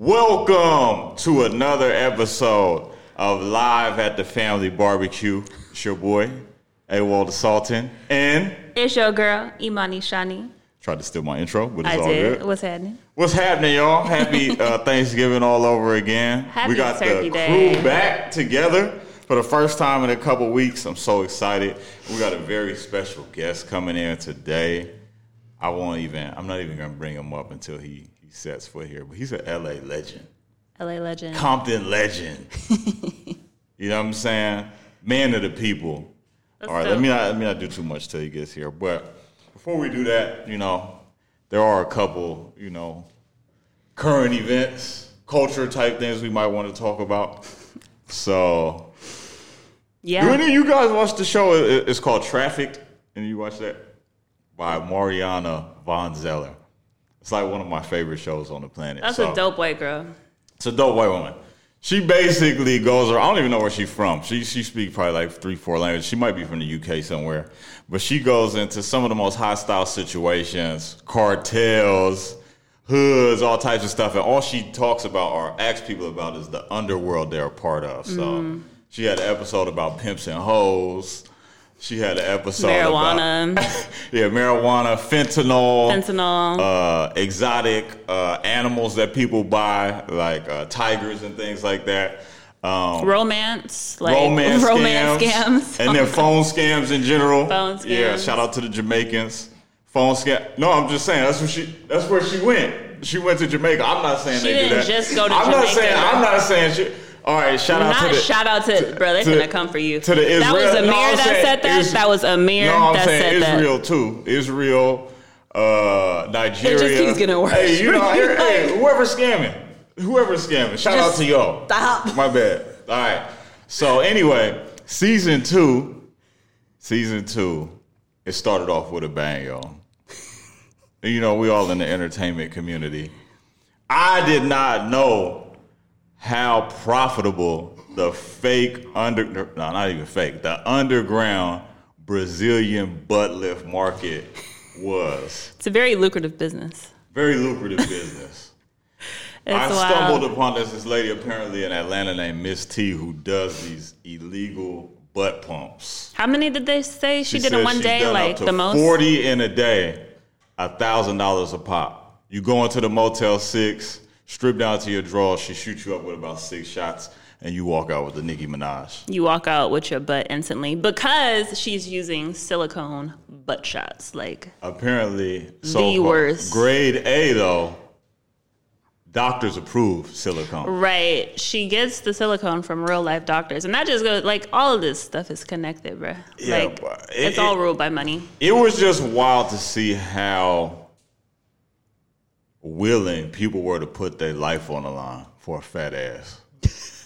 Welcome to another episode of Live at the Family Barbecue. It's your boy, A. Salton, and It's your girl, Imani Shani. tried to steal my intro, but it's I all did. good. What's happening? What's happening, y'all? Happy uh, Thanksgiving all over again. Happy we got Turkey the Day. crew back together for the first time in a couple weeks. I'm so excited. We got a very special guest coming in today. I won't even. I'm not even gonna bring him up until he he sets foot here. But he's an LA legend, LA legend. Compton legend. you know what I'm saying? Man of the people. That's All right, dope. let me not let me not do too much till he gets here. But before we do that, you know, there are a couple, you know, current events, culture type things we might want to talk about. So, yeah. do any of you guys watch the show? It's called Trafficked, and you watch that by Mariana Van Zeller. It's like one of my favorite shows on the planet. That's So- a dope white girl. it's a dope white woman. She basically goes around. I don't even know where she's from. She she speaks probably like three, four languages. She might be from the UK somewhere, but she goes into some of the most hostile situations, cartels, hoods, all types of stuff, and all she talks about or asks people about is the underworld they're a part of. So mm. she had an episode about pimps and hoes. She had an episode Marijuana, about yeah, marijuana, fentanyl, fentanyl. uh, exotic uh, animals that people buy, like uh, tigers and things like that. Um, romance, like romance, romance scams, scams. and then phone scams in general. Phone scams. Yeah, shout out to the Jamaicans. Phone scam. No, I'm just saying that's where she. That's where she went. She went to Jamaica. I'm not saying She they didn't that. just go to I'm not saying. I'm not saying she. All right, shout out Not to the. shout out to, bro. They're to- gonna come for you. to the Israel. that was Amir no, that saying said that. Is- that was Amir No, I'm that saying said Israel too. Israel, uh, Nigeria. keeps getting worse. Hey, you know, hey, hey, whoever's scamming, whoever's scamming, shout out to y'all. stop. My bad. All right. So anyway, season two, season two, it started off with a bang, y'all. You know, we all in the entertainment community. I did not know how profitable the fake under no not even fake the underground Brazilian butt lift market was. It's a very lucrative business. Very lucrative business. I wild. stumbled upon this this lady apparently in Atlanta named Miss T who does these illegal butt pumps. How many did they say she, did in one day? Like the most? Forty in a day, a thousand dollars a pop. You go into the Motel Six, strip down to your drawers. She shoots you up with about six shots, and you walk out with the Nicki Minaj. You walk out with your butt instantly because she's using silicone butt shots. Like Apparently, so The worst. Grade A though. Doctors approve silicone. Right. She gets the silicone from real life doctors. And that just goes like all of this stuff is connected, bruh. Yeah, like it- it's all ruled by money. It was just wild to see how willing people were to put their life on the line for a fat ass.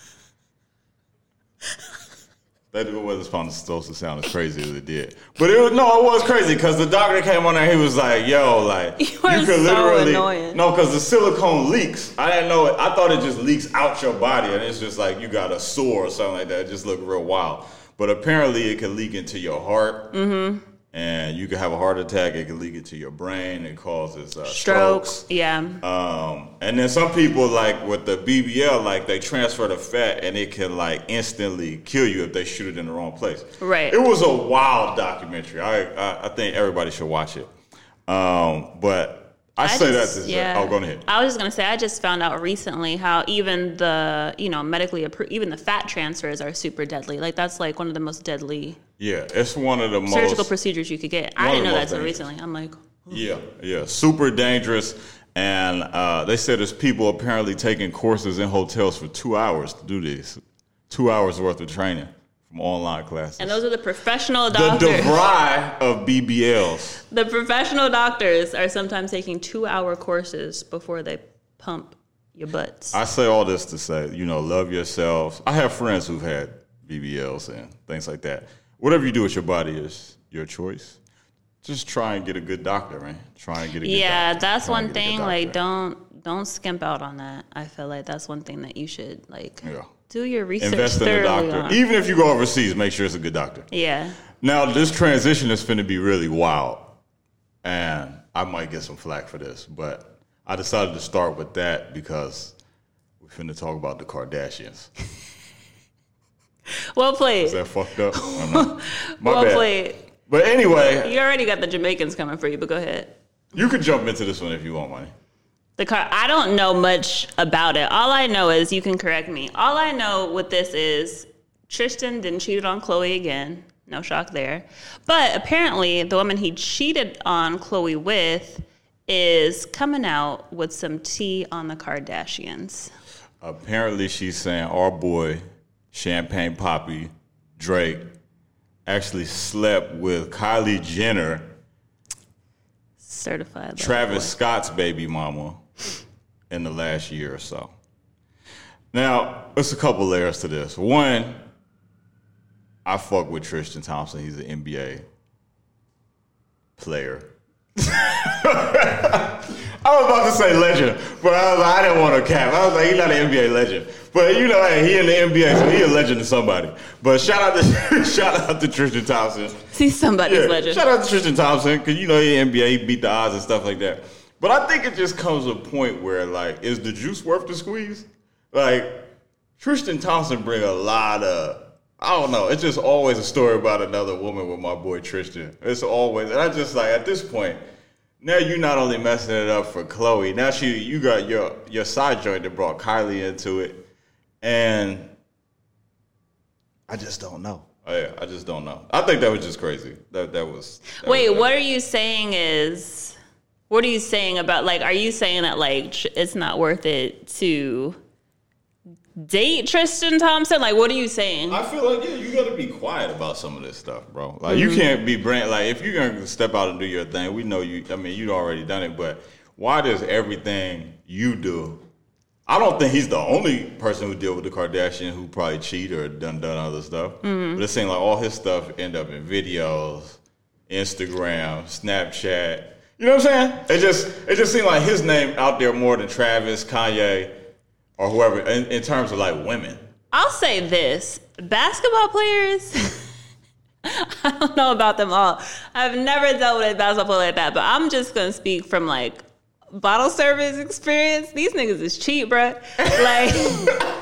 that wasn't supposed to sound as crazy as it did, but it was no, it was crazy because the doctor came on there. He was like, "Yo, like You are so annoying. no, because the silicone leaks. I didn't know it. I thought it just leaks out your body, and it's just like you got a sore or something like that. It just looked real wild. But apparently, it can leak into your heart, Mm-hmm. And you can have a heart attack. It can leak it to your brain. It causes uh, Strokes. strokes. Yeah. Um, and then some people like with the BBL, like they transfer the fat, and it can like instantly kill you if they shoot it in the wrong place. Right. It was a wild documentary. I I, I think everybody should watch it. Um, but I, say just- that to say, yeah. oh, go ahead. I was just gonna say I just found out recently how even the you know medically approved even the fat transfers are super deadly. Like that's like one of the most deadly Yeah, it's one of the most surgical procedures you could get. I didn't know that most until recently. I'm like, Yeah, yeah, super dangerous. And uh, they said there's people apparently taking courses in hotels for two hours to do this. Two hours worth of training from online classes. and those are the professional doctors. the. DeVry of BBLs. The professional doctors are sometimes taking two hour courses before they pump your butts. I say all this to say, you know, love yourselves. I have friends who've had BBLs and things like that. Whatever you do with your body is your choice. Just try and get a good doctor, man. Try and get a good yeah, doctor. that's Try one get a good thing. Like, don't don't skimp out on that. I feel like that's one thing that you should like Yeah. Do your research invest in a doctor. on. Even if you go overseas, make sure it's a good doctor. yeah, Now, this transition is going to be really wild, and I might get some flack for this, but I decided to start with that because we're finna talk about the Kardashians. Well played. Is that fucked up? Well bad. played. But anyway, You already got the Jamaicans coming for you, but go ahead. you can jump into this one if you want, money. The car. I don't know much about it. All I know is you can correct me. All I know with this is Tristan didn't cheated on Khloé again. No shock there. But apparently, the woman he cheated on Khloé with is coming out with some tea on the Kardashians. Apparently, she's saying our boy, Champagne Papi, Drake, actually slept with Kylie Jenner, Certified. Travis. Scott's baby mama, in the last year or so. Now, there's a couple layers to this. One, I fuck with Tristan Thompson. He's an NBA player. I was about to say legend, but I, was like, I didn't want to cap. I was like, he's not an NBA legend. But you know, hey, he in the NBA, so he a legend to somebody. But shout out to shout out to Tristan Thompson. He's somebody's Yeah, legend. Shout out to Tristan Thompson because you know he NBA, he beat the odds and stuff like that. But I think it just comes to a point where like, is the juice worth the squeeze? Like Tristan Thompson bring a lot of. I don't know. It's just always a story about another woman with my boy Tristan. It's always, and I just like at this point, now you're not only messing it up for Khloé. Now she, you got your your side joint that brought Kylie into it, and I just don't know. I, I just don't know. I think that was just crazy. That that was. that Wait, was- what are you saying is what are you saying about like are you saying that like it's not worth it to date Tristan Thompson? Like what are you saying? I feel like yeah, you got to be quiet about some of this stuff, bro. Like you mm-hmm. can't be brand like if you're gonna step out and do your thing. We know you. I mean, you'd already done it, but why does everything you do? I don't think he's the only person who deal with the Kardashian who probably cheat or done done other stuff. Mm-hmm. But it seems like all his stuff end up in videos, Instagram, Snapchat. You know what I'm saying? It just it just seemed like his name out there more than Travis, Kanye, or whoever in, in terms of like women. I'll say this. Basketball players I don't know about them all. I've never dealt with a basketball player like that, but I'm just gonna speak from like bottle service experience. These niggas is cheap, bruh. Like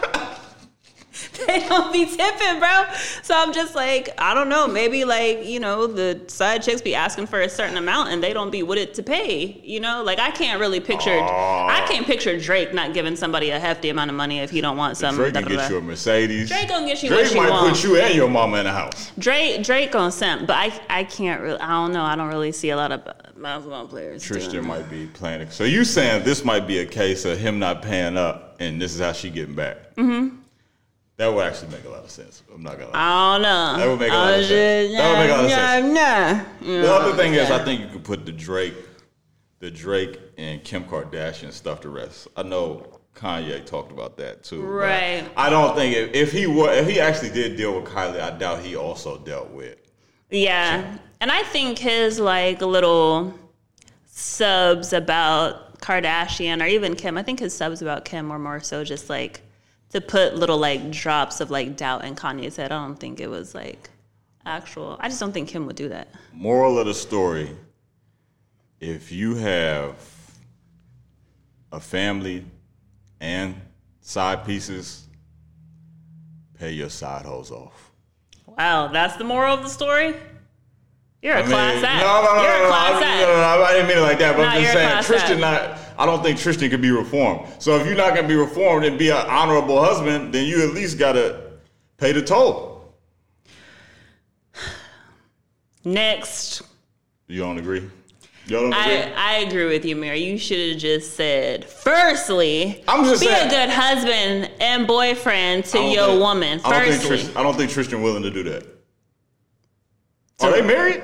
they don't be tipping, bro. So I'm just like, I don't know. Maybe like you know the side chicks be asking for a certain amount and they don't be with it to pay. You know, like I can't really picture. I can't picture Drake not giving somebody a hefty amount of money if he don't want some. Drake can get you a Mercedes. Drake gonna get you Drake might want. put you and your mama in the house. Drake Drake gonna simp, but I I can't really. I don't know. I don't really see a lot of basketball players. Tristan might be playing. So you saying this might be a case of him not paying up, and this is how she getting back? Mm-hmm. That would actually make a lot of sense. I'm not gonna lie. Oh, I don't know. That would make a oh, lot of sense. That would make a lot of nah, sense. Nah, nah. The other thing is, I think you could put the Drake, the Drake and Kim Kardashian stuff to rest. I know Kanye talked about that too. Right. I don't think if, if he were, if he actually did deal with Kylie, I doubt he also dealt with. Yeah. And I think his like little subs about Kardashian or even Kim, I think his subs about Kim were more so just like to put little like drops of like doubt in Kanye's head. I don't think it was like actual. I just don't think Kim would do that. Moral of the story: If you have a family and side pieces, pay your side hoes off. Wow, that's the moral of the story? You're a I mean, class act. No, no, no, You're no, a no, class I, act. no, no, no, I didn't mean it like that. But I'm just saying, Tristan not. I don't think Tristan can be reformed. So if you're not gonna be reformed and be an honorable husband, then you at least gotta pay the toll. Next. You don't agree? Don't agree? I, I agree with you, Mary. You should have just said, firstly, I'm just be saying. a good husband and boyfriend to your think- woman. I don't, think Firstly. Tristan, I don't think Tristan willing to do that. Are they married?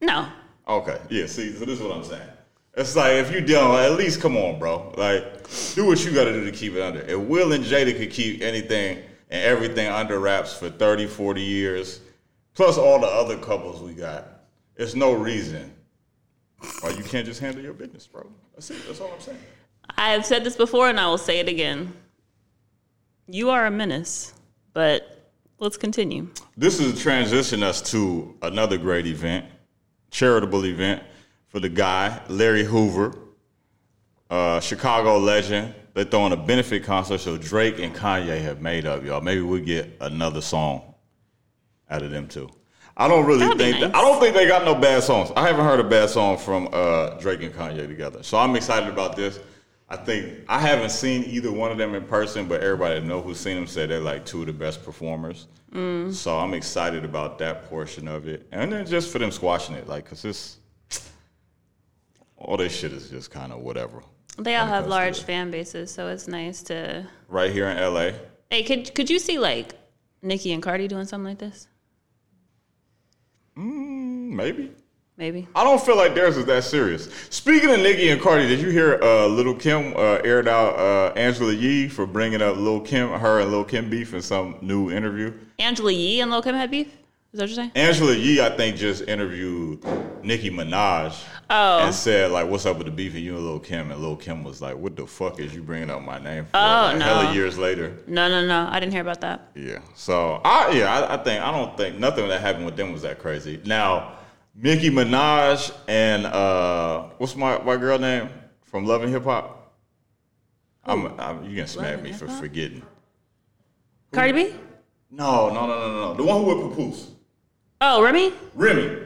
no. Okay, yeah. See, so this is what I'm saying. It's like if you don't, at least come on, bro. Like, do what you got to do to keep it under. If Will and Jada could keep anything and everything under wraps for 30, 40 years, plus all the other couples we got, it's no reason why you can't just handle your business, bro. That's it. That's all I'm saying. I've said this before and I will say it again. You are a menace, but let's continue. This is transition us to another great event, charitable event for the guy Larry Hoover, uh, Chicago legend, They're throwing a benefit concert, so Drake and Kanye have made up, y'all. Maybe we get another song out of them too. I don't really That'd think that. I don't think they got no bad songs. I haven't heard a bad song from uh, Drake and Kanye together, so I'm excited about this. I think I haven't seen either one of them in person, but everybody that know who's seen them said they're like two of the best performers. Mm. So I'm excited about that portion of it, and then just for them squashing it, like, cause this all this shit is just kind of whatever. They all have large fan bases, so it's nice to. Right here in LA, Hey, could could you see like Nicki and Cardi doing something like this? Mm, maybe. Maybe. I don't feel like theirs is that serious. Speaking of Nicki and Cardi, did you hear uh, Little Kim uh, aired out uh, Angela Yee for bringing up Lil Kim, her and Lil Kim beef in some new interview? Angela Yee and Lil Kim had beef. Is that what you're saying? Angela Yee, I think, just interviewed Nicki Minaj Oh. and said like, "What's up with the beef?" And you and Lil Kim, and Lil Kim was like, "What the fuck is you bringing up my name?" For? Oh, like, no. Hella years later. No, no, no. I didn't hear about that. Yeah. So I yeah, I, I think I don't think nothing that happened with them was that crazy. Now, Nicki Minaj and uh what's my my girl name from Love and Hip Hop? I'm, I'm you can smack me for forgetting. Cardi B? No, no, no, no, no. The one who with Papoose. Oh, Remy? Remy.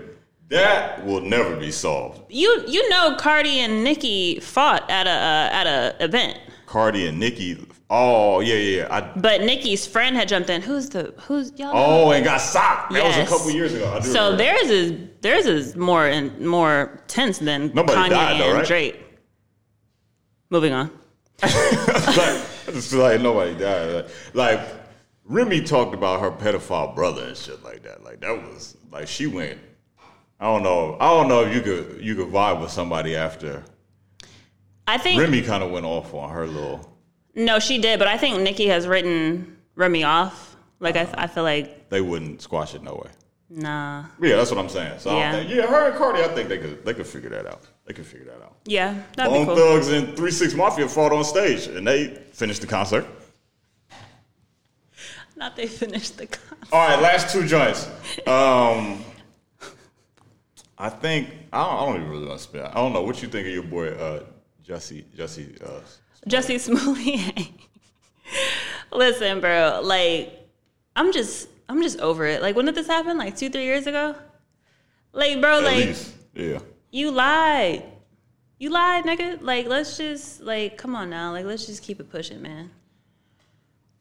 That will never be solved. You you know Cardi and Nicki fought at a uh, at a event, Cardi and Nicki. Oh yeah, yeah. yeah. I, but Nicki's friend had jumped in. Who's the who's y'all? oh, and got socked. That Yes. was a couple years ago. I do So remember. theirs is theirs is more and more tense than Nobody Kanye died, though, and right? Drake. Moving on. like, I just feel like nobody died. Like, like Remy talked about her pedophile brother and shit like that. Like that was like she went. I don't know. I don't know if you could you could vibe with somebody after I think Remy kind of went off on her little. no, she did, but I think Nicki has written Remy off. Like I, uh-huh. I feel like They wouldn't squash it no way. nah. Yeah, that's what I'm saying. So Yeah. Think, yeah, her and Cardi, I think they could they could figure that out. They could figure that out. Yeah, that'd Bone cool. Thugs and Three Six Mafia fought on stage and they finished the concert. Not they finished the con. All right, last two joints. Um, I think I don't, I don't even really want to spit. I don't know what you think of your boy uh, Jussie Jussie. Uh, Jussie Smollett. Listen, bro. Like, I'm just, I'm just over it. Like, when did this happen? Like two, three years ago. Like, bro, at like least, yeah. you lied. You lied, nigga. Like, let's just, like, come on now. Like, let's just keep it pushing, man.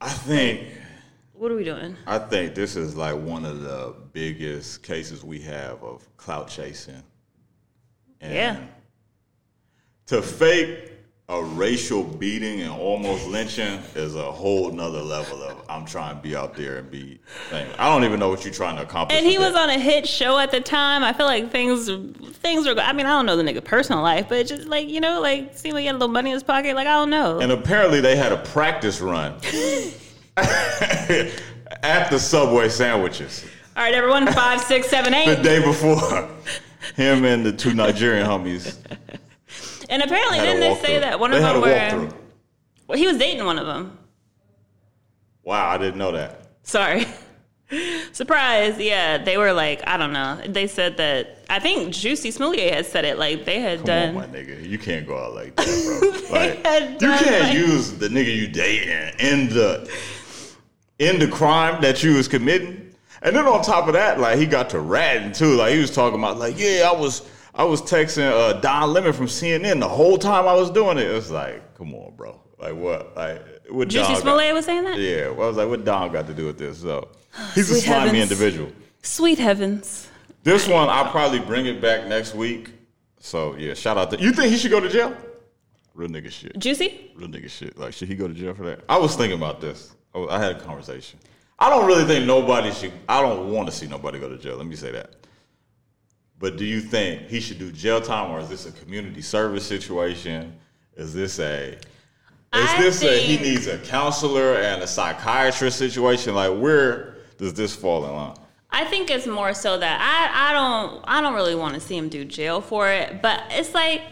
I think What are we doing? I think this is like one of the biggest cases we have of clout chasing. And Yeah. To fake a racial beating and almost lynching is a whole nother level of I'm trying to be out there and be famous. I don't even know what you're trying to accomplish. And he was that. on a hit show at the time. I feel like things things were. I mean, I don't know the nigga personal life, but just like you know, like seemed like he had a little money in his pocket. Like I don't know. And apparently they had a practice run at the Subway sandwiches All right, everyone, five, six, seven, the eight. day before. Him and the two Nigerian homies And apparently, didn't they say that one they of them were? Well, he was dating one of them. Wow, I didn't know that. Sorry. Surprise. Yeah, they were like, I don't know. They said that, I think Juicy Smollett had said it. Like, they had Come done. on, my nigga. You can't go out like that, bro. Like, had you can't like- use the nigga you dating in the in the crime that you was committing. And then on top of that, like he got to ratting too. Like he was talking about, like, yeah, I was I was texting uh, Don Lemon from CNN the whole time I was doing it. It's like, come on, bro. Like what? Like what? Juicy Smollett was saying that? Yeah, well, I was like, what Don got to do with this? So he's a slimy heavens. individual. Sweet heavens. This one, I'll probably bring it back next week. So yeah, shout out to you. Think he should go to jail? Real nigga shit. Juicy? Real nigga shit. Like, should he go to jail for that? I was thinking about this. I I had a conversation. I don't really think nobody should. I don't want to see nobody go to jail. Let me say that. But do you think he should do jail time, or is this a community service situation? Is this a is I this a he needs a counselor and a psychiatrist situation? Like, where does this fall in line? I think it's more so that I, I don't I don't really want to see him do jail for it, but it's like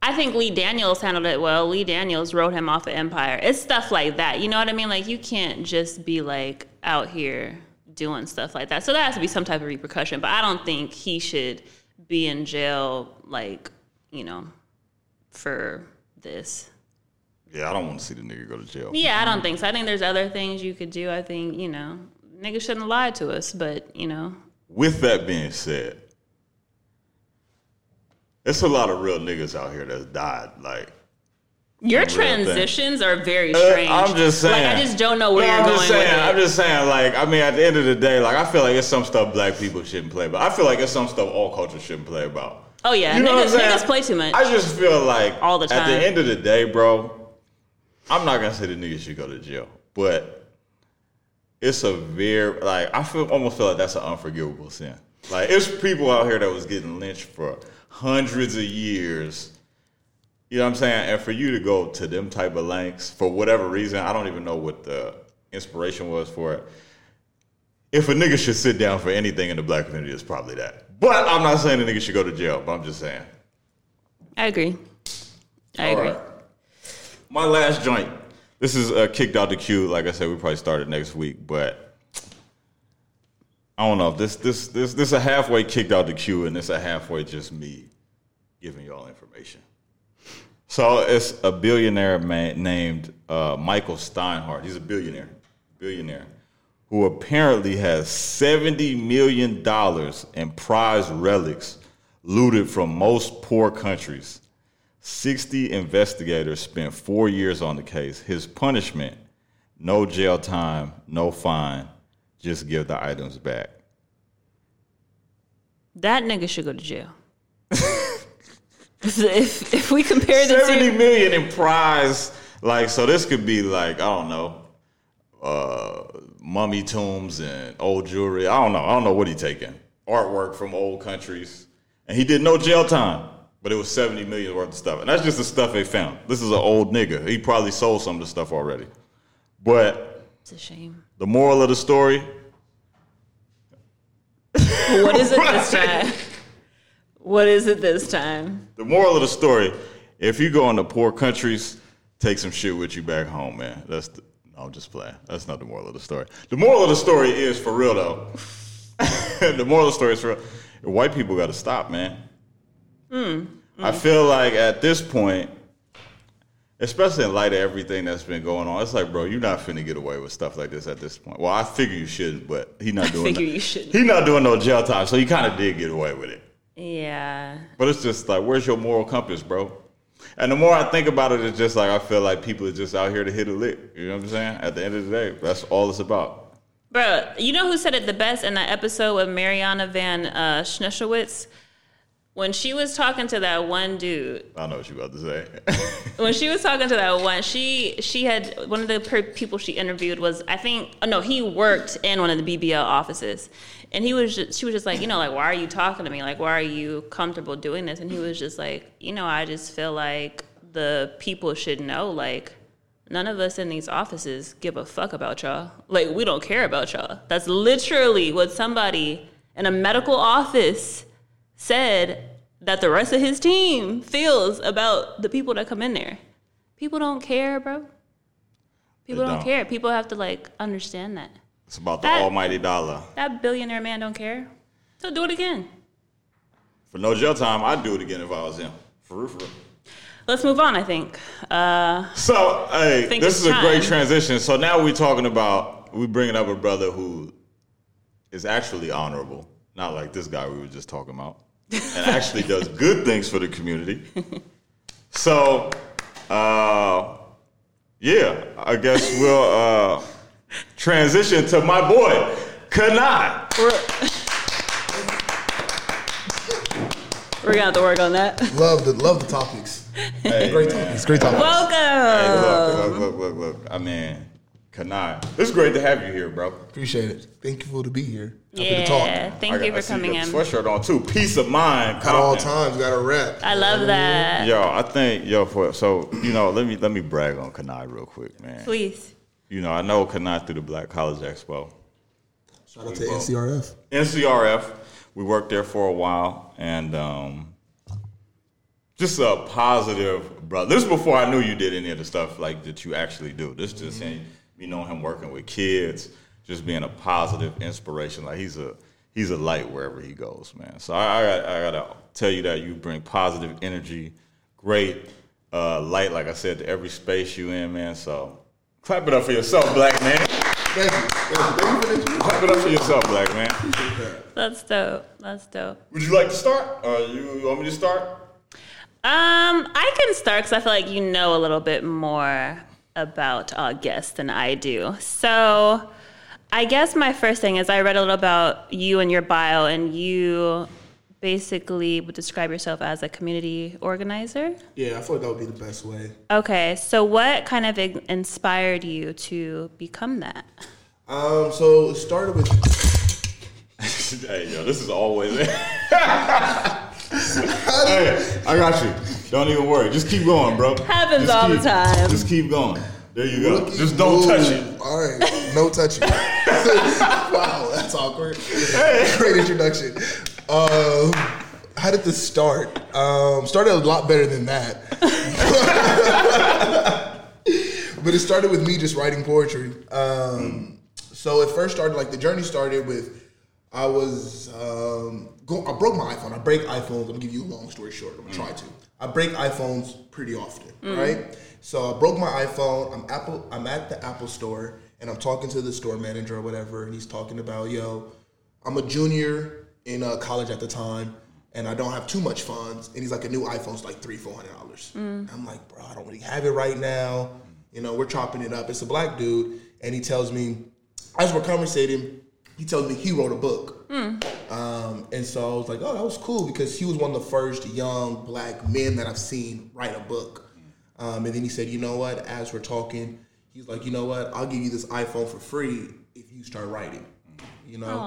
I think Lee Daniels handled it well. Lee Daniels wrote him off of Empire. It's stuff like that. You know what I mean? Like you can't just be like out here doing stuff like that. So there has to be some type of repercussion. But I don't think he should be in jail like, you know, for this. Yeah, I don't want to see the nigga go to jail. Yeah, I don't think so. I think there's other things you could do. I think you know, niggas shouldn't lied to us, but you know, With that being said, there's a lot of real niggas out here that's died. Like, your thing. transitions are very Uh, strange. I'm just saying. Like I just don't know where No, you're I'm going just saying, with it. I'm just saying, like, I mean, at the end of the day, like, I feel like it's some stuff black people shouldn't play about. I feel like it's some stuff all cultures shouldn't play about. oh yeah, You know what niggas, I'm saying? niggas play too much. I just feel like All the At the end of the day, bro, I'm not gonna say the niggas should go to jail, but it's a very like I feel almost feel like that's an unforgivable sin. Like it's people out here that was getting lynched for hundreds of years. You know what I'm saying? And for you to go to them type of lengths for whatever reason, I don't even know what the inspiration was for it. If a nigga should sit down for anything in the black community, it's probably that. But I'm not saying a nigga should go to jail, but I'm just saying. I agree. I All agree. right. My last joint. This is uh, kicked out the queue. Like I said, we probably started next week, but I don't know. This this this this a halfway kicked out the queue, and this a halfway just me giving y'all information. So it's a billionaire man named uh, Michael Steinhardt. He's a billionaire, billionaire, who apparently has seventy million dollars in prize relics looted from most poor countries. 60 investigators spent four years on the case. His punishment no jail time, no fine, just give the items back. That nigga should go to jail. if if we compare the 70 two, million in prize. Like, so this could be like, I don't know, uh, mummy tombs and old jewelry. I don't know. I don't know what he taking. Artwork from old countries. And he did no jail time, but it was 70 million worth of stuff. And that's just the stuff they found. This is an old nigga. He probably sold some of the stuff already. But it's a shame. The moral of the story, what is it this time? What is it this time? the moral of the story, if you go into poor countries, take some shit with you back home, man. That's the, no, I'm just playing. That's not the moral of the story. The moral of the story is for real though. the moral of the story is for real. White people got to stop, man. Hmm, hmm. I feel like at this point, especially in light of everything that's been going on, it's like, bro, you're not finna get away with stuff like this at this point. Well, I figure you shouldn't, but he not doing. figure no- you shouldn't. He not doing no jail time, so he kind of did get away with it. Yeah. But it's just like, where's your moral compass, bro? And the more I think about it, it's just like I feel like people are just out here to hit a lick. You know what I'm saying? At the end of the day, that's all it's about. Bro, you know who said it the best in that episode with Mariana Van uh, Schneschewitz? When she was talking to that one dude, I know what you about to say. when she was talking to that one, she she had one of the per- people she interviewed was I think oh no he worked in one of the BBL offices, and he was just, she was just like you know like why are you talking to me? Like why are you comfortable doing this? And he was just like you know I just feel like the people should know like none of us in these offices give a fuck about y'all. Like we don't care about y'all. That's literally what somebody in a medical office said that the rest of his team feels about the people that come in there. People don't care, bro. People don't, don't. care. People have to like understand that. it's about the That- almighty dollar. That billionaire man don't care. So do it again. For no jail time, I'd do it again if I was him. For real, for real. Let's move on, I think. Uh, So, hey, think this is a great transition. So now we're talking about we're bringing up a brother who is actually honorable, not like this guy we were just talking about, and actually does good things for the community. So, uh, yeah, I guess we'll uh, transition to my boy, Kani. we're, we're gonna have to work on that. Love the love the topics. Hey, Great man. topics. Great topics. Hey, Welcome. look, look, look, look, look. I mean, Kani, it's great to have you here, bro. Appreciate it. thank Thankful to be here. Happy to talk. Yeah, thank I you got- I for see coming got in. Sweatshirt on too. Peace of mind. At all times, got a rap. I love that. Yo, I think yo for so you know let me let me brag on Kani real quick, man. Please. You know I know Kani through the Black College Expo, Shout out to NCRF. NCRF. We worked there for a while, and um, just a positive brother. This is before I knew you did any of the stuff like that you actually do. This just him, you know him working with kids, just being a positive inspiration. Like he's a he's a light wherever he goes, man. So I I, got- I gotta tell you that you bring positive energy, great uh, light, like I said, to every space you in, man. So clap it up for yourself, black man. Thank you. Thank you. Thank you for the introduction. Clap it up for yourself, black man. That's dope. That's dope. Would you like to start? Or you want me to start? Um, I can start because I feel like you know a little bit more about our guest than I do. So, I guess my first thing is I read a little about you and your bio, and you basically would describe yourself as a community organizer. Yeah, I thought that would be the best way. Okay, so what kind of inspired you to become that? Um, so it started with hey, yo, this is always it. hey, I got you. Don't even worry. Just keep going, bro. Happens Just all the keep- time. Just keep going. There you go. Look at Just don't you. touch it. All right, no touching. wow, that's awkward. Great introduction. Um, how did this start? Um, started a lot better than that. but it started with me just writing poetry. Um, so it first started like the journey started with I was um, go, I broke my iPhone. I break iPhones. I'm gonna give you a long story short. I'm gonna try to. I break iPhones pretty often, right? So I broke my iPhone. I'm Apple. I'm at the Apple store and I'm talking to the store manager or whatever, and he's talking about yo, I'm a junior in uh, college at the time. And I don't have too much funds. And he's like, a new iPhone's like three, four hundred dollars. I'm like, bro, I don't really have it right now. You know, we're chopping it up. It's a black dude, and he tells me, as we're conversating, he tells me he wrote a book. Um, and so I was like, oh, that was cool because he was one of the first young black men that I've seen write a book. Um, and then he said, you know what? As we're talking, he's like, you know what? I'll give you this iPhone for free if you start writing. You know,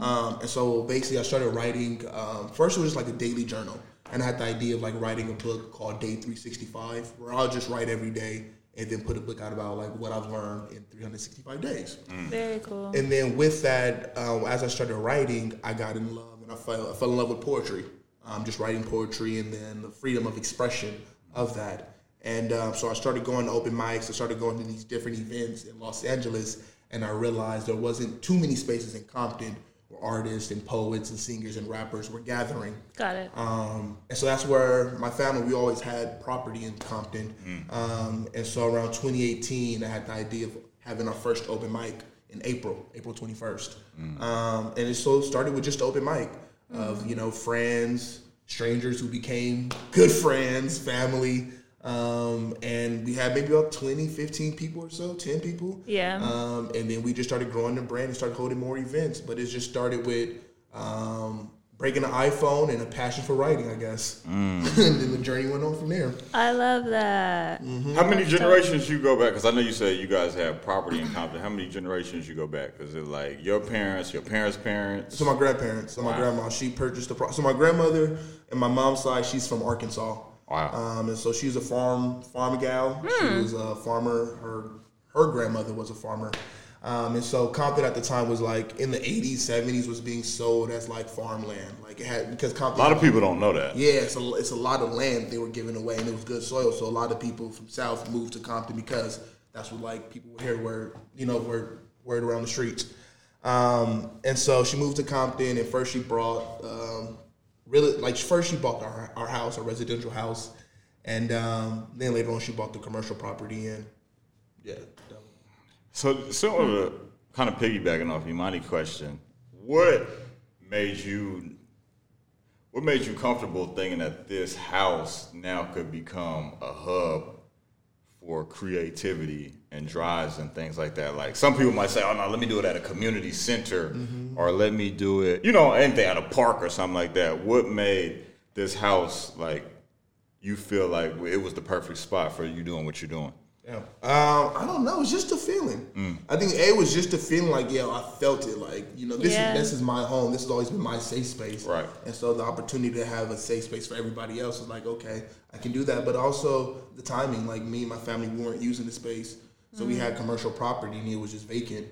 um, and so basically, I started writing. Um, first, it was just like a daily journal, and I had the idea of like writing a book called Day 365, where I'll just write every day and then put a book out about like what I've learned in 365 days. Very cool. And then with that, um, as I started writing, I got in love and I fell, I fell in love with poetry. Um, just writing poetry and then the freedom of expression of that. And um, so I started going to open mics. I started going to these different events in Los Angeles, and I realized there wasn't too many spaces in Compton where artists and poets and singers and rappers were gathering. Got it. Um, and so that's where my family, we always had property in Compton. Um, and so around 2018, I had the idea of having our first open mic in April, April 21st. Um, and it so started with just open mic of, you know, friends, strangers who became good friends, family. Um, and we had maybe about 20, 15 people or so, 10 people. Yeah. Um, and then we just started growing the brand and started holding more events. But it just started with um, breaking an iPhone and a passion for writing, I guess. and then the journey went on from there. I love that. How many generations you go back? Because I know you said you guys have property in Compton. How many generations you go back? Is it like your parents, your parents' parents? So my grandparents, so my grandma, she purchased the. Pro- so my grandmother and my mom's side, she's from Arkansas. Wow. Um, and so she's a farm farm gal. She was a farmer. Her her grandmother was a farmer. Um, and so Compton at the time was like in the 80s, 70s was being sold as like farmland. Like it had because A lot of people don't know that. Yeah, it's a, it's a lot of land they were giving away, and it was good soil. So a lot of people from South moved to Compton because that's what like people hear word, you know, word word around the streets. Um, and so she moved to Compton, and first she brought um, really like first she bought our our house, our residential house, and um, then later on she bought the commercial property, and yeah. So, similar to kind of piggybacking off Imani's question, what made you, what made you comfortable thinking that this house now could become a hub for creativity and drives and things like that? Like some people might say, "Oh no, let me do it at a community center," or "Let me do it," you know, anything at a park or something like that. What made this house like you feel like it was the perfect spot for you doing what you're doing? Yeah. Um, I don't know. It's just a feeling. I think A was just a feeling like, yeah, I felt it. Like, you know, this Yeah. is this is my home. This has always been my safe space. Right. And so the opportunity to have a safe space for everybody else is like, okay, I can do that. But also the timing, like me and my family, we weren't using the space. So we had commercial property and it was just vacant.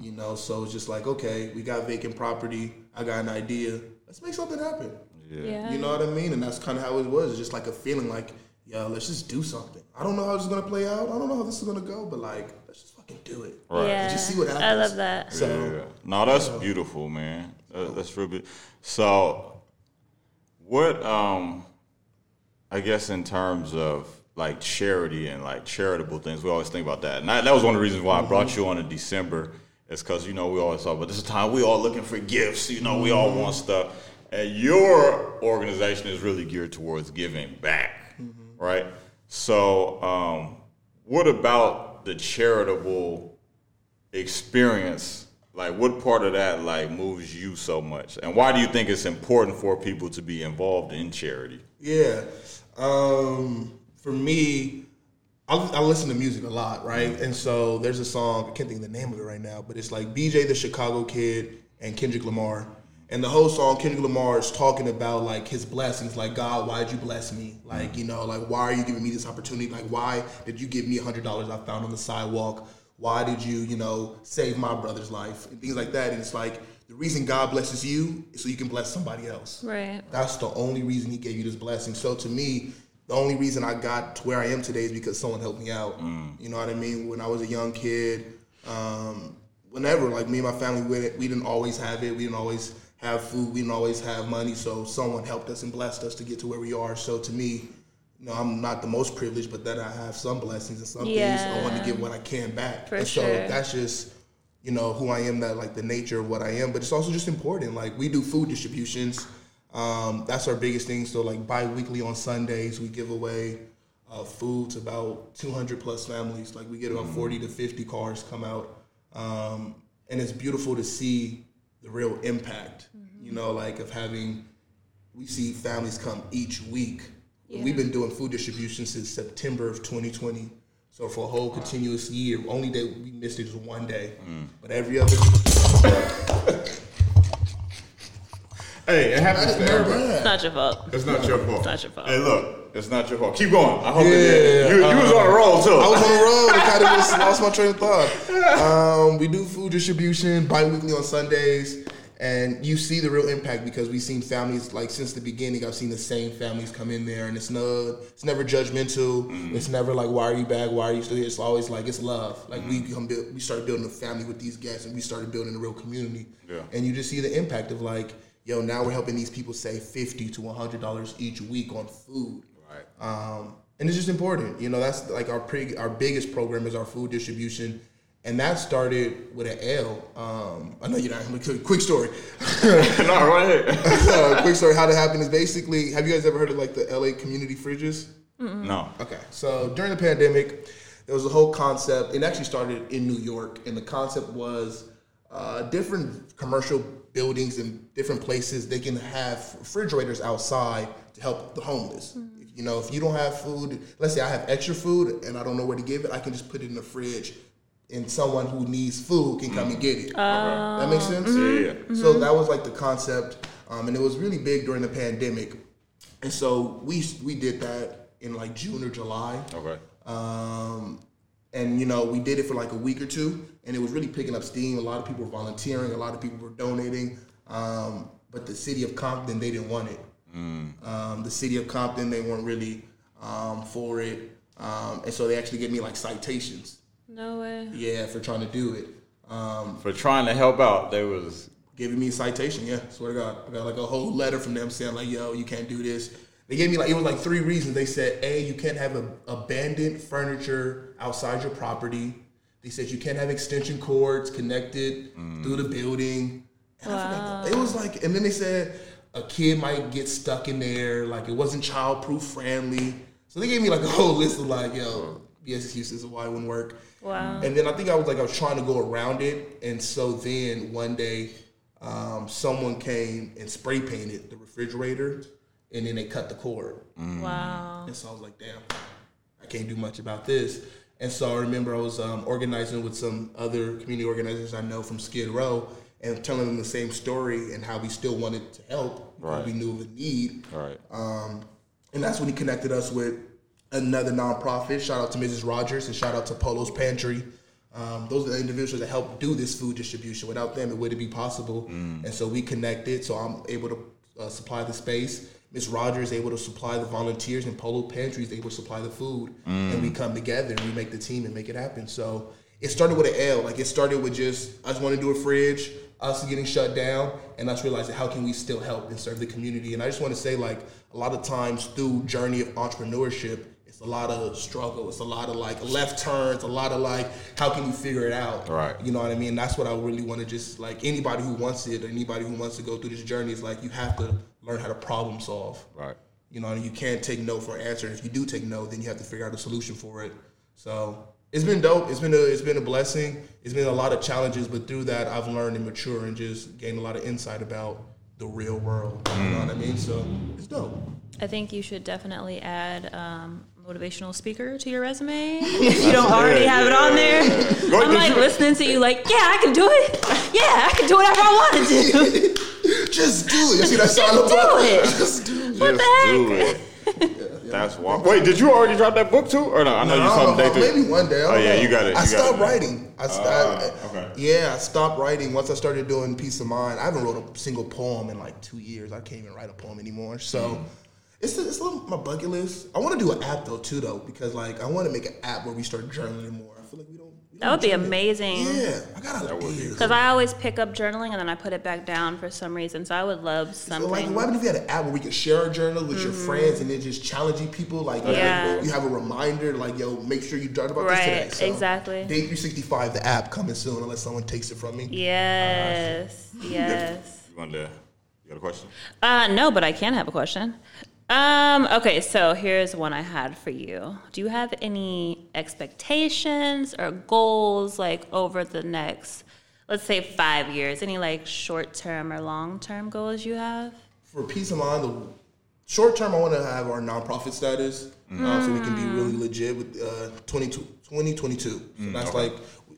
You know, so it's just like, okay, we got vacant property. I got an idea. Let's make something happen. Yeah. You know what I mean? And that's kind of how it was. It's just like a feeling like, yo, let's just do something. I don't know how this is gonna play out. I don't know how this is gonna go, but like, let's just fucking do it. Right. Yeah. Just see what happens. I love that. So Yeah. No, that's beautiful, man. That- That's real. Be- so, what? Um, I guess in terms of like charity and like charitable things. We always think about that, and that, that was one of the reasons why I brought you on in December. Is because you know we always talk but this is time we all looking for gifts. You know we all want stuff, and your organization is really geared towards giving back, right? So, um, what about the charitable experience? Like, what part of that like moves you so much, and why do you think it's important for people to be involved in charity? Yeah. Um, for me, I, I listen to music a lot, right? And so there's a song, I can't think of the name of it right now, but it's like BJ the Chicago Kid and Kendrick Lamar. And the whole song, Kendrick Lamar is talking about like his blessings, like God, why'd you bless me? Like, you know, like why are you giving me this opportunity? Like, why did you give me a hundred dollars I found on the sidewalk? Why did you, you know, save my brother's life? And things like that. And it's like the reason God blesses you is so you can bless somebody else. Right. That's the only reason he gave you this blessing. So to me, the only reason I got to where I am today is because someone helped me out. You know what I mean? When I was a young kid, um, whenever like me and my family, we, we didn't always have it. We didn't always have food. We didn't always have money. So someone helped us and blessed us to get to where we are. So to me, you know, I'm not the most privileged, but that I have some blessings and some things. I want to give what I can back. For and so sure. that's just you know who I am, that like the nature of what I am. But it's also just important. Like we do food distributions. Um, that's our biggest thing. So like bi-weekly on Sundays, we give away uh, food to about 200 plus families. Like we get about 40 to 50 cars come out, um, and it's beautiful to see the real impact. You know, like of having we see families come each week. We've been doing food distribution since September of 2020. So for a whole continuous year, only day we missed it was one day, but every other. Hey, it happens to everybody. It's not your fault. It's not your fault. It's not your fault. Hey, look, it's not your fault. Keep going. I hope Yeah, it is. You, you was uh-huh. on a roll too. I was on the road. I kind of just lost my train of thought. Um, we do food distribution bi-weekly on Sundays, and you see the real impact because we've seen families like since the beginning. I've seen the same families come in there, and it's no, it's never judgmental. Mm. It's never like, why are you back? Why are you still here? It's always like it's love. Like we mm. come, build, we started building a family with these guests, and we started building a real community. Yeah. And you just see the impact of like, yo, now we're helping these people save fifty to one hundred dollars each week on food. Right. Um, and it's just important, you know. That's like our pre- our biggest program is our food distribution, and that started with an L. Um, I know you're not. Quick, quick story. no, right here. uh, quick story. How it happened is basically. Have you guys ever heard of like the LA community fridges? no. Okay, so during the pandemic, there was a whole concept. It actually started in New York, and the concept was uh, different commercial buildings and different places they can have refrigerators outside to help the homeless. If, you know, if you don't have food, let's say I have extra food and I don't know where to give it, I can just put it in the fridge, and someone who needs food can come and get it. that makes sense. Yeah, yeah. So that was like the concept, um, and it was really big during the pandemic. And so we we did that in like June or July. Okay. Um, and you know, we did it for like a week or two, and it was really picking up steam. A lot of people were volunteering, a lot of people were donating. Um, but the city of Compton, they didn't want it. Um, the city of Compton, they weren't really um, for it, um, and so they actually gave me like citations. No way. Yeah, for trying to do it. Um, For trying to help out, there was giving me a citation. Yeah, swear to God, I got like a whole letter from them saying like, "Yo, you can't do this." They gave me like it was like three reasons. They said, "A, you can't have a, abandoned furniture outside your property." They said you can't have extension cords connected through the building. And I the- it was like, and then they said a kid might get stuck in there. Like it wasn't childproof friendly. So they gave me like a whole list of like, "Yo, BS excuses of why it wouldn't work." Wow. And then I think I was like I was trying to go around it, and so then one day, um, someone came and spray painted the refrigerator, and then they cut the cord. Wow. And so I was like, damn, I can't do much about this. And so I remember I was um, organizing with some other community organizers I know from Skid Row, and telling them the same story and how we still wanted to help. Right. We knew of a need. right. Um, and that's when he connected us with another nonprofit. Shout out to Mrs. Rogers and shout out to Polo's Pantry. Um, those are the individuals that help do this food distribution. Without them, it wouldn't be possible. And so we connected. So I'm able to uh, supply the space. Miss Rogers is able to supply the volunteers, and Polo Pantry is able to supply the food. And we come together and we make the team and make it happen. So it started with an L. Like it started with just I just want to do a fridge, us getting shut down, and us realizing how can we still help and serve the community. And I just want to say like a lot of times through journey of entrepreneurship, It's a lot of struggle. It's a lot of like left turns. A lot of like, how can you figure it out? Right. You know what I mean? That's what I really want to just like anybody who wants it, anybody who wants to go through this journey is like you have to learn how to problem solve. Right. You know, and you can't take no for an answer. If you do take no, then you have to figure out a solution for it. So it's been dope. It's been a it's been a blessing. It's been a lot of challenges, but through that, I've learned and mature and just gained a lot of insight about the real world. You know what I mean? So it's dope. I think you should definitely add um, motivational speaker to your resume if you don't already Yeah, have it on there. Go- I'm did like you- listening to you, like, yeah, I can do it. Yeah, I can do whatever I want to do. Just do it. You see that sign Just up? do it. Just do it. What Just the do heck? it. That's why. Wait, did you already drop that book too, or no? I know you I saw don't day through. maybe one day. Oh don't yeah, know. you got it. I you got stopped it. writing. I st- Ah, okay. Yeah, I stopped writing once I started doing Peace of Mind. I haven't wrote a single poem in like two years. I can't even write a poem anymore. So Mm. it's it's little my bucket list. I want to do an app though too though because like I want to make an app where we start journaling more. That would be journal. amazing. Yeah, I got would be ideas. Because I always pick up journaling and then I put it back down for some reason. So I would love So something. like, what if we had an app where we could share our journal with your friends and then just challenging people? Like, Mm-hmm. Yeah. you have a reminder, like, yo, make sure you journal about Right, this today. So, exactly. Day 365, the app coming soon, unless someone takes it from me. yes, yes. You want to? You got a question? Uh, no, but I can have a question. Um, okay, so here's one I had for you. Do you have any expectations or goals like over the next, let's say five years? Any like short term or long term goals you have? For peace of mind, the short term, I want to have our nonprofit status uh, so we can be really legit with uh, 22 2022. So that's like,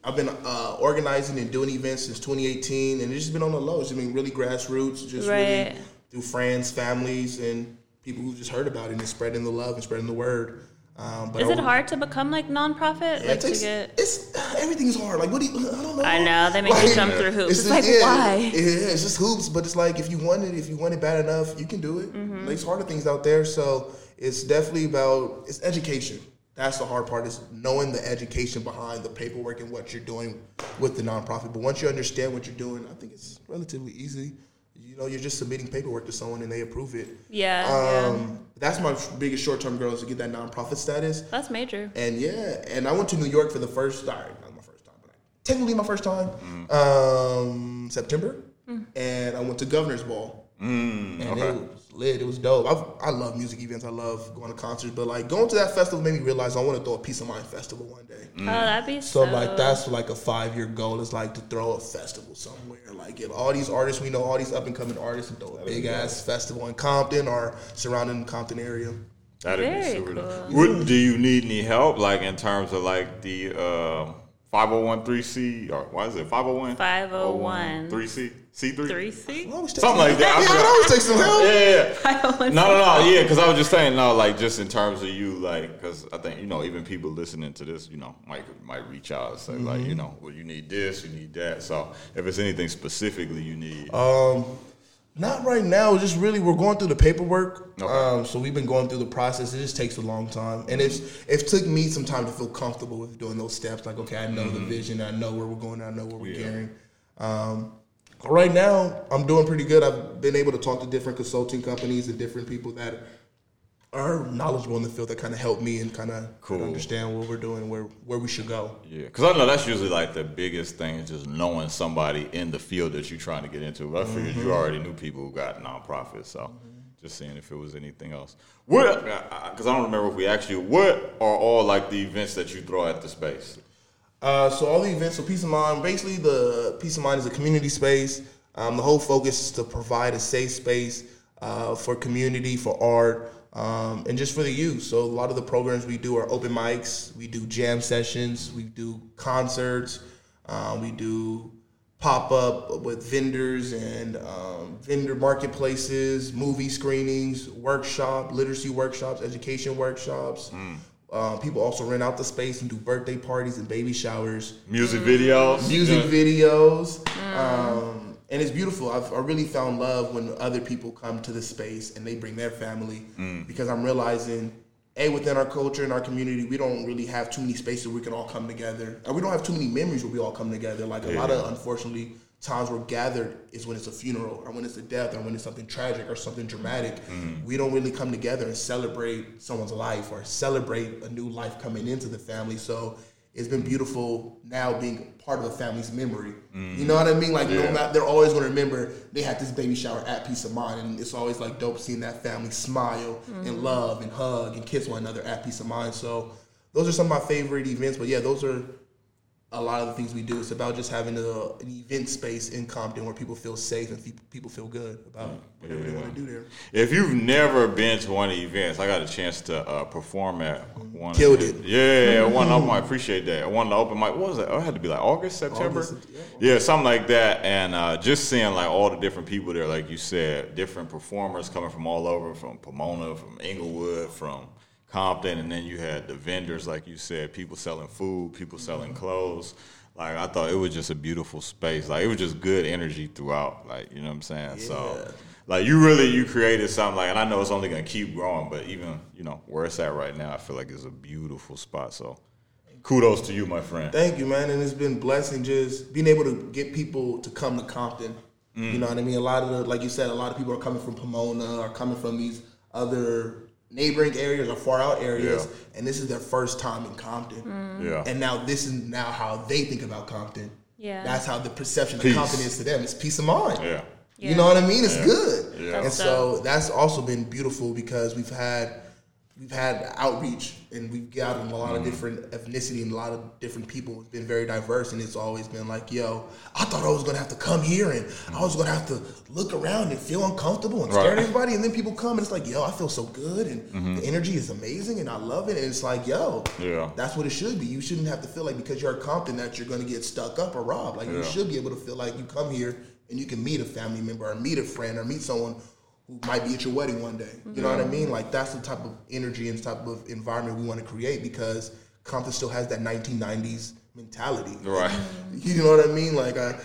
I've been uh, organizing and doing events since 2018, and it's just been on the low. It's been really grassroots, just Right. really through friends, families, and people who just heard about it and spreading the love and spreading the word. Um, but Is it hard to become like nonprofit? Yeah, like it takes, get it's everything's hard. Like what do you? I don't know. I know, they make you jump through hoops. It's like, yeah, why? Yeah, it's just hoops. But it's like if you want it, if you want it bad enough, you can do it. Mm-hmm. There's harder things out there, so it's definitely about it's education. That's the hard part is knowing the education behind the paperwork and what you're doing with the nonprofit. But once you understand what you're doing, I think it's relatively easy. You know, you're just submitting paperwork to someone and they approve it. Yeah, yeah. Um, That's my biggest short term goal is to get that nonprofit status. That's major. And yeah, and I went to New York for the first sorry, not my first time, but technically my first time, Mm-hmm. um, September, Mm. and I went to Governor's Ball, Mm, and okay. it was lit. It was dope. I, I love music events. I love going to concerts, but like going to that festival made me realize I want to throw a Peace of Mind festival one day. Oh, that'd be So so. like that's like a five year goal is like to throw a festival somewhere. Like get all these artists we know, all these up and coming artists, and throw a big ass festival in Compton or surrounding the Compton area. That'd be Very super. cool. Would, do you need any help, like in terms of like the uh, 501c or why is it 501? 501. 3c C3 Three C. I Something like that. I Yeah, forgot. I always take some help. Yeah, yeah. No, no, no. Yeah, because I was just saying, no, like just in terms of you, like, because I think you know, even people listening to this, you know, might might reach out and say, like, Mm-hmm. you know, well, you need this, you need that. So if it's anything specifically you need, Um, not right now. Just really, we're going through the paperwork. Okay. Um, so we've been going through the process. It just takes a long time, and it's it took me some time to feel comfortable with doing those steps. Like, okay, I know the vision. I know where we're going. I know where we're Mm-hmm. Yeah. gearing. Um, right now, I'm doing pretty good. I've been able to talk to different consulting companies and different people that are knowledgeable in the field that kind of help me and kind of Cool. understand what we're doing, where where we should go. yeah, because I know that's usually like the biggest thing is just knowing somebody in the field that you're trying to get into. But I figured Mm-hmm. you already knew people who got nonprofits, so just seeing if it was anything else. What? Because I don't remember if we asked you. What are all like the events that you throw at the space? Uh, so all the events, so Peace of Mind, basically the Peace of Mind is a community space. Um, the whole focus is to provide a safe space uh, for community, for art, um, and just for the youth. So a lot of the programs we do are open mics, we do jam sessions, we do concerts, uh, we do pop up with vendors and um, vendor marketplaces, movie screenings, workshop, literacy workshops, education workshops. Uh, people also rent out the space and do birthday parties and baby showers, Music videos, music Yeah. videos, um, and it's beautiful. I've I really found love when other people come to the space and they bring their family because I'm realizing. A within our culture and our community, we don't really have too many spaces where we can all come together. And we don't have too many memories where we all come together. Like a lot of, unfortunately, times we're gathered is when it's a funeral or when it's a death or when it's something tragic or something dramatic. Mm. We don't really come together and celebrate someone's life or celebrate a new life coming into the family. So it's been beautiful now being part of a family's memory. You know mm. what I mean? Like no matter, they're always going to remember they had this baby shower at Peace of Mind, and it's always like dope seeing that family smile mm-hmm. and love and hug and kiss one another at Peace of Mind. So those are some of my favorite events. But yeah, those are a lot of the things we do. It's about just having a, an event space in Compton where people feel safe and fe- people feel good about whatever they want to do there. If you've never been to one of the events, I got a chance to uh, perform at one. Killed of it. Yeah, one of them. I appreciate that. One open mic. What was it? Oh, it had to be like August, September. August, yeah. something like that. And uh, just seeing like all the different people there, like you said, different performers coming from all over, from Pomona, from Inglewood, from Compton, and then you had the vendors, like you said, people selling food, people selling clothes. Like I thought it was just a beautiful space. Like it was just good energy throughout. Like you know what I'm saying. So like you really you created something like, and I know it's only gonna keep growing, but even you know where it's at right now, I feel like it's a beautiful spot. So kudos to you, my friend. Thank you, man. And it's been blessing just being able to get people to come to Compton. Mm. You know what I mean? A lot of the, like you said, a lot of people are coming from Pomona are coming from these other neighboring areas or far out areas, Yeah. and this is their first time in Compton. Mm. Yeah. And now this is now how they think about Compton. Yeah. That's how the perception Peace. of Compton is to them. It's peace of mind. yeah. You know what I mean? It's good. Yeah. And so that's also been beautiful because we've had we've had outreach and we've gotten a lot of mm. different ethnicity and a lot of different people. It's been very diverse and it's always been like, yo, I thought I was gonna have to come here and I was gonna have to look around and feel uncomfortable and stare Right. at everybody and then people come and it's like, yo, I feel so good and mm-hmm. the energy is amazing and I love it and it's like, yo, Yeah. that's what it should be. You shouldn't have to feel like because you're a Compton that you're gonna get stuck up or robbed. Like you should be able to feel like you come here and you can meet a family member or meet a friend or meet someone who might be at your wedding one day. You know what I mean? Like that's the type of energy and type of environment we want to create because Compton still has that 1990s mentality. Right. You know what I mean? Like I,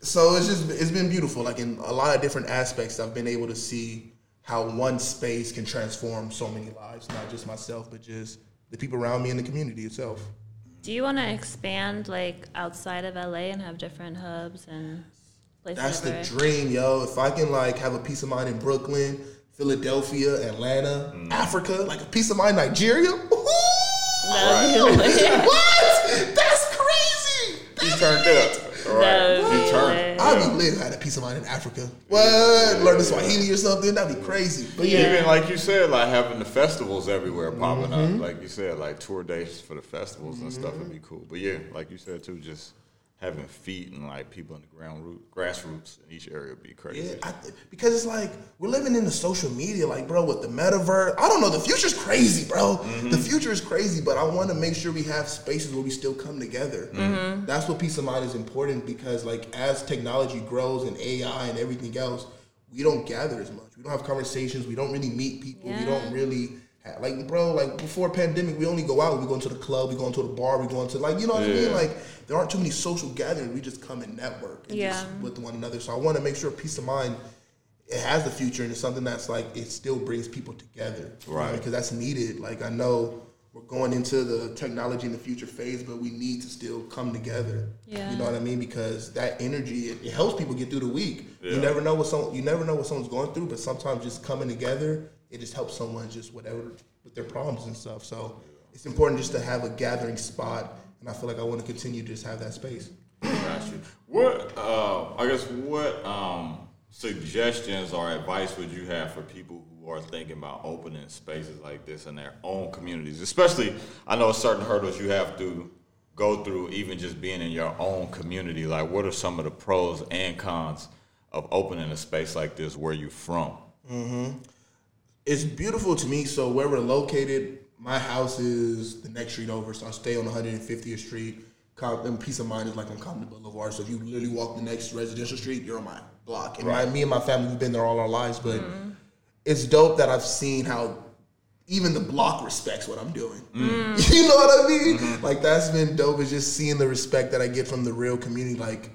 so it's just it's been beautiful. Like in a lot of different aspects, I've been able to see how one space can transform so many lives, not just myself, but just the people around me and the community itself. Do you want to expand like outside of LA and have different hubs and places? That's the where- dream, yo. If I can like have a peace of mind in Brooklyn, Philadelphia, Atlanta, Africa, like a peace of mind Nigeria. Woo! That would be lit. what? That's crazy. You turned up. All right. That You turned. I'd be lit if I had a peace of mind in Africa. What? Learn the Swahili or something? That'd be crazy. But yeah, Even like you said, like having the festivals everywhere popping Mm-hmm. up. Like you said, like tour dates for the festivals and stuff would be cool. But yeah, like you said too, just having feet and like people in the ground root, grassroots in each area would be crazy. Yeah, I, because it's like we're living in the social media, like bro, with the metaverse. I don't know. The future's crazy, bro. Mm-hmm. The future is crazy, but I want to make sure we have spaces where we still come together. Mm-hmm. Mm-hmm. That's what peace of mind is important because, like, as technology grows and AI and everything else, we don't gather as much. We don't have conversations. We don't really meet people. We don't really. Have, like bro, like before pandemic, we only go out. We go into the club. We go into the bar. We go into like you know what I mean. Like there aren't too many social gatherings. We just come and network and Yeah. just with one another. So I want to make sure peace of mind it has the future and it's something that's like it still brings people together, you know, Right. Because that's needed. Like I know we're going into the technology in the future phase, but we need to still come together. Yeah. You know what I mean? Because that energy it, it helps people get through the week. Yeah. You never know what some you never know what someone's going through, but sometimes just coming together it just helps someone just whatever with their problems and stuff. So it's important just to have a gathering spot, and I feel like I want to continue to just have that space. Got you. What uh, I guess what um, suggestions or advice would you have for people who are thinking about opening spaces like this in their own communities? Especially, I know certain hurdles you have to go through, even just being in your own community. Like, what are some of the pros and cons of opening a space like this where you from? It's beautiful to me. So where we're located, my house is the next street over. So I stay on 150th Street. And peace of mind is like on Compton Boulevard. So if you literally walk the next residential street, you're on my block. And my, me and my family, we've been there all our lives. But mm-hmm. it's dope that I've seen how even the block respects what I'm doing. Mm. You know what I mean? Mm-hmm. Like that's been dope. Is just seeing the respect that I get from the real community. Like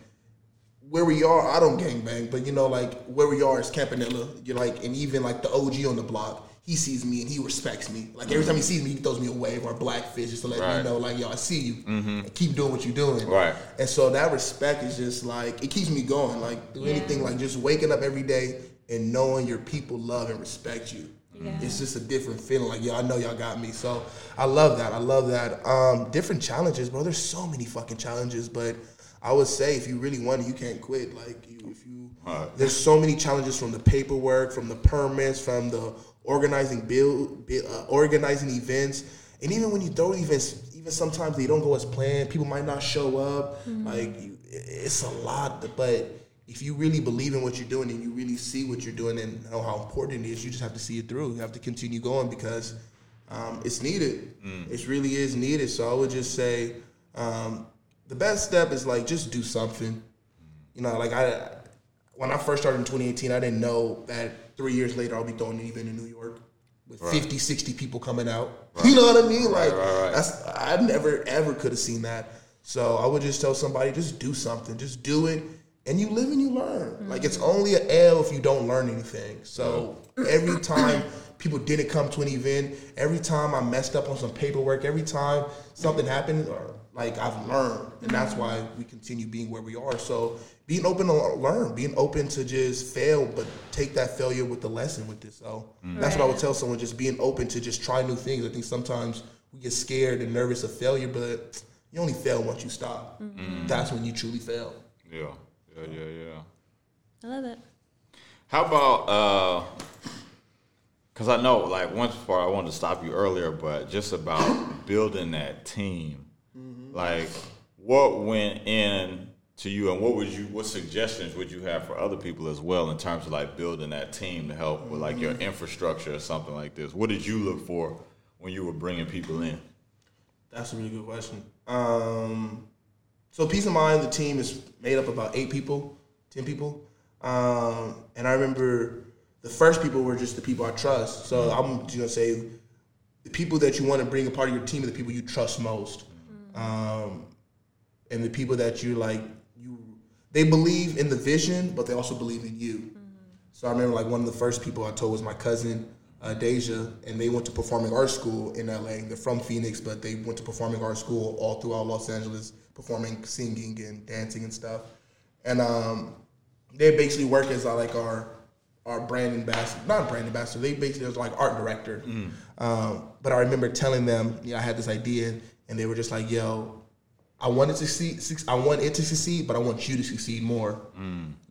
where we are, I don't gang bang, but you know, like where we are is Campanella. You're like, and even like the OG on the block, he sees me and he respects me. Like every time he sees me, he throws me a wave or a blackfish just to let Right. me know, like, yo, I see you. And keep doing what you're doing. Right. And so that respect is just like it keeps me going. Like do anything like just waking up every day and knowing your people love and respect you. Yeah. It's just a different feeling. Like, yo, I know y'all got me. So I love that. I love that. Um, different challenges, bro. There's so many fucking challenges, but I would say if you really want it, you can't quit. Like you if you Right. there's so many challenges from the paperwork, from the permits, from the organizing build, bu- uh, organizing events, and even when you throw events, even sometimes they don't go as planned. People might not show up. Like you, it's a lot, but if you really believe in what you're doing and you really see what you're doing and know how important it is, you just have to see it through. You have to continue going because um, it's needed. It really is needed. So I would just say um, the best step is like just do something. You know, like I when I first started in 2018, I didn't know that three years later I'll be throwing an event in New York with 50, 60 people coming out. You know what I mean? Like right, right. that's I never ever could have seen that. So I would just tell somebody, just do something, just do it, and you live and you learn. Mm-hmm. Like it's only an L if you don't learn anything. So every time people didn't come to an event, every time I messed up on some paperwork, every time something happened, or like I've learned, and that's mm-hmm. why we continue being where we are. So being open to learn, being open to just fail, but take that failure with the lesson with this. So mm. that's what I would tell someone: just being open to just try new things. I think sometimes we get scared and nervous of failure, but you only fail once you stop. Mm-hmm. Mm. That's when you truly fail. Yeah, yeah, yeah, yeah. I love it. How about uh, because I know like once before I wanted to stop you earlier, but just about building that team. Like what went in to you and what would you what suggestions would you have for other people as well in terms of like building that team to help with like your infrastructure or something like this? What did you look for when you were bringing people in? That's a really good question. Um, so Peace of Mind, the team is made up about eight people, ten people, um, and I remember the first people were just the people I trust. So I'm just gonna say the people that you want to bring a part of your team are the people you trust most, um, and the people that you like. You they believe in the vision, but they also believe in you. So I remember like one of the first people I told was my cousin uh, Deja, and they went to performing arts school in LA. They're from Phoenix, but they went to performing arts school all throughout Los Angeles, performing, singing, and dancing and stuff. And um, they basically work as uh, like our our brand ambassador, not brand ambassador. They basically was like art director. Um, but I remember telling them, yeah, I had this idea, and they were just like, "Yo, I want it to succeed. I want it to succeed, but I want you to succeed more.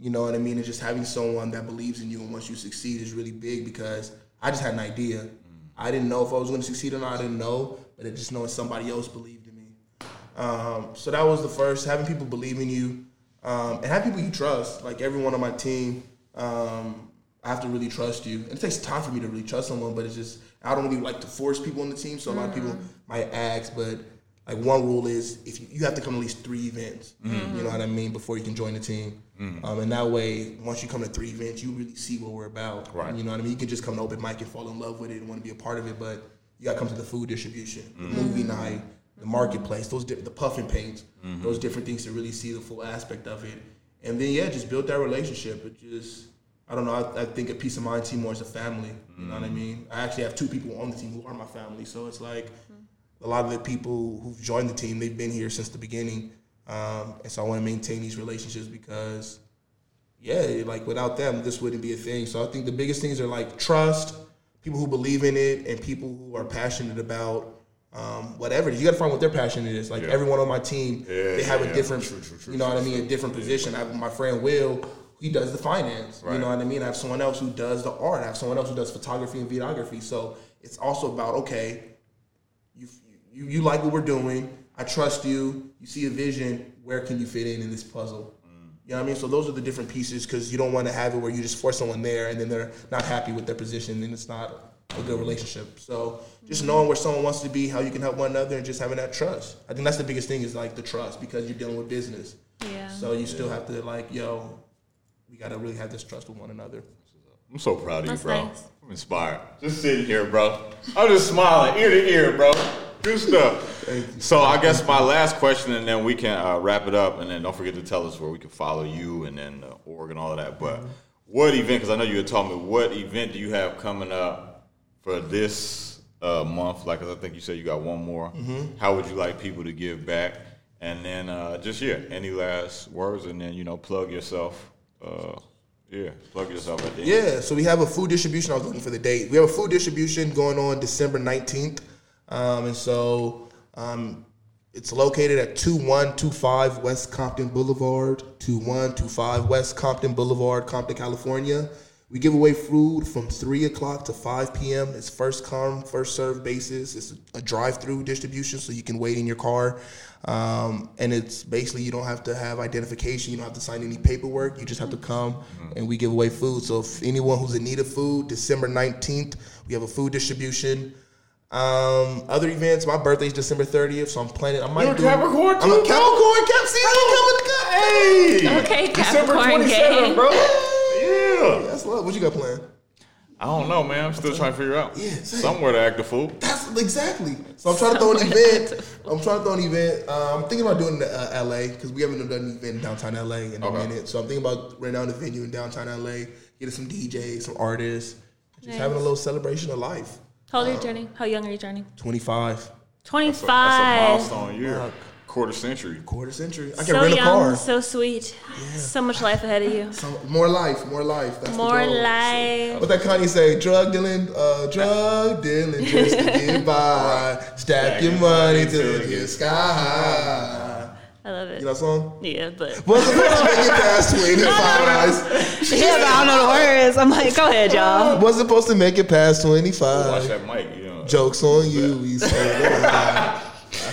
You know what I mean? And just having someone that believes in you and wants you to succeed is really big because I just had an idea. I didn't know if I was going to succeed or not. I didn't know, but it just knowing somebody else believed in me. Um, so that was the first having people believe in you um, and have people you trust. Like everyone on my team, um, I have to really trust you. And it takes time for me to really trust someone, but it's just I don't really like to force people on the team. So a lot of people mm. might ask, but like one rule is if you, you have to come to at least three events. Mm. You know what I mean before you can join the team. Mm. Um, and that way, once you come to three events, you really see what we're about. Right. You know what I mean? You can just come to open mic and fall in love with it and want to be a part of it, but you got to come to the food distribution, the movie night, the marketplace, those di- the puffin paints, mm-hmm. those different things to really see the full aspect of it. And then yeah, just build that relationship. It just I don't know. I, I think a peace of mind team more as a family. You know what I mean? I actually have two people on the team who are my family, so it's like a lot of the people who've joined the team, they've been here since the beginning, um, and so I want to maintain these relationships because yeah, like without them, this wouldn't be a thing. So I think the biggest things are like trust, people who believe in it, and people who are passionate about um, whatever. it is. You got to find what their passion is. Like Yeah. everyone on my team, Yeah, they have yeah, a different, true, true, true, you know what I mean, a different position. I have my friend Will. He does the finance. You know what I mean. I have someone else who does the art. I have someone else who does photography and videography. So it's also about okay, you you, you like what we're doing. I trust you. You see a vision. Where can you fit in in this puzzle? You know what I mean? So those are the different pieces because you don't want to have it where you just force someone there and then they're not happy with their position and it's not a good relationship. So just mm-hmm. knowing where someone wants to be, how you can help one another, and just having that trust. I think that's the biggest thing is like the trust because you're dealing with business. Yeah. So you still have to like, yo, we gotta really have this trust with one another. I'm so proud of you, bro. nice. I'm inspired. Just sitting here, bro. I'm just smiling ear to ear, bro. Good stuff. So I guess my last question, and then we can uh, wrap it up, and then don't forget to tell us where we can follow you and then the org and all of that. But what event? Because I know you had told me what event do you have coming up for this uh, month, like 'cause I think you said you got one more. Mm-hmm. How would you like people to give back? And then uh, just yeah, any last words, and then you know plug yourself. Uh, yeah, plug yourself at the end. Yeah, so we have a food distribution. I was looking for the date. We have a food distribution going on December 19th. Um, and so um, it's located at 2125 West Compton Boulevard, 2125 West Compton Boulevard, Compton, California. We give away food from 3 o'clock to 5 p.m. It's first come, first serve basis. It's a drive through distribution, so you can wait in your car. Um, and it's basically you don't have to have identification, you don't have to sign any paperwork. You just have to come and we give away food. So if anyone who's in need of food, December 19th, we have a food distribution. Um, other events, my birthday's December 30th, so I'm planning. I might You're a do. Capricorn I'm a Capricorn. Cap season coming. Hey, Okay, December Capricorn 27th, gang. bro. Yeah. That's love. What you got planned? I don't know, man. I'm still trying to figure out Yeah, same. somewhere to act a fool. That's exactly. So I'm trying to throw an event. I'm trying to throw an event. Uh, I'm thinking about doing uh, LA because we haven't done an event in downtown LA in a Okay. minute. So I'm thinking about renting out a venue in downtown LA, getting some DJs, some artists, just Nice. having a little celebration of life. How old are you turning? How young are you turning? 25, That's a, that's a 25. milestone year, quarter century. quarter century. I can So rent a young, car. so sweet. So much life ahead of you. So, more life, more life. That's the More goal. life. What that Kanye say? Drug dealing, uh, drug dealing just to get by. Stack your money till it gets sky high. I love it. You know that song? Yeah, but Wasn't supposed to make it past 25. yeah, but I don't know the words. I'm like, go ahead, y'all. Wasn't supposed to make it past 25. Watch 25. that mic, you know. Jokes on you. We say,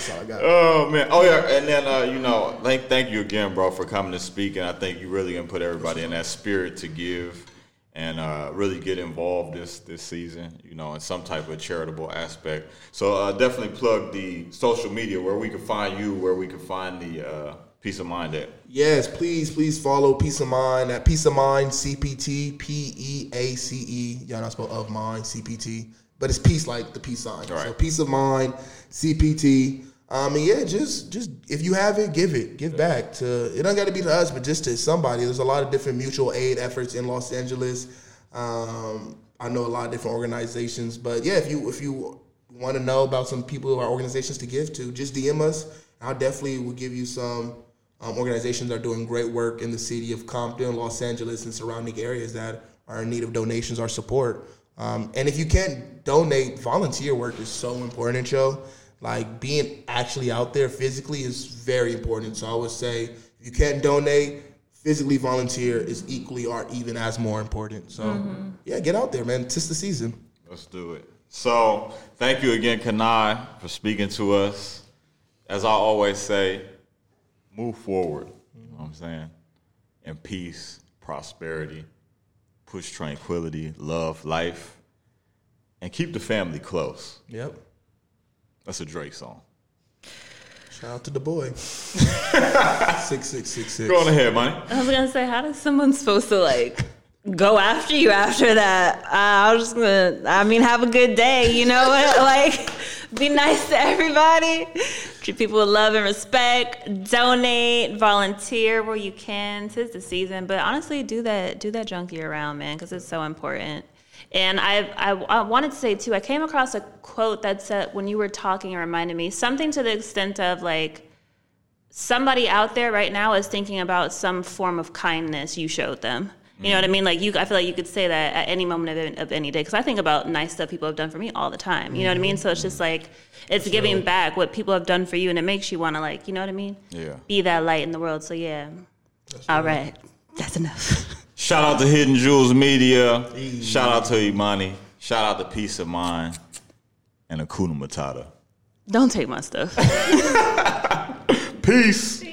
That's all I got. Oh man! Oh yeah, and then uh, you know, thank thank you again, bro, for coming to speak. And I think you really gonna put everybody in that spirit to give and uh, really get involved this this season. You know, in some type of charitable aspect. So uh, definitely plug the social media where we can find you, where we can find the uh, peace of mind at. Yes, please, please follow Peace of Mind at Peace of Mind CPT P E A C E. Y'all not spell of mind CPT, but it's peace like the peace sign. So Peace of Mind CPT. Um, and yeah, just just if you have it, give it, give back to. It don't got to be to us, but just to somebody. There's a lot of different mutual aid efforts in Los Angeles. Um, I know a lot of different organizations, but yeah, if you if you want to know about some people or organizations to give to, just DM us. I definitely will give you some um, organizations that are doing great work in the city of Compton, Los Angeles, and surrounding areas that are in need of donations or support. Um, and if you can't donate, volunteer work is so important, Joe. Like being actually out there physically is very important. So I would say if you can't donate, physically volunteer is equally or even as more important. So mm-hmm. yeah, get out there, man. Tis the season. Let's do it. So, thank you again, Kani, for speaking to us. As I always say, move forward. You know what I'm saying? In peace, prosperity, push tranquility, love, life, and keep the family close. Yep. That's a Drake song. Shout out to the boy. six six six six. Go on ahead, money. I was gonna say, how does someone supposed to like go after you after that? Uh, I was just gonna, I mean, have a good day. You know what? Like, be nice to everybody. Treat people with love and respect. Donate, volunteer where you can. Tis the season, but honestly, do that. Do that junk year round, man, because it's so important. And I, I, I wanted to say too, I came across a quote that said when you were talking, it reminded me something to the extent of like somebody out there right now is thinking about some form of kindness you showed them. You know what I mm-hmm. mean? Like you, I feel like you could say that at any moment of, of any day because I think about nice stuff people have done for me all the time. You know what I mean? So it's just mm-hmm. like it's giving back what people have done for you, and it makes you want to like, you know what I mean? Yeah. Be that light in the world. So yeah. All right, that's enough. Shout out to Hidden Jewels Media. Shout out to Imani. Shout out to Peace of Mind and Akuna Matata. Don't take my stuff. Peace.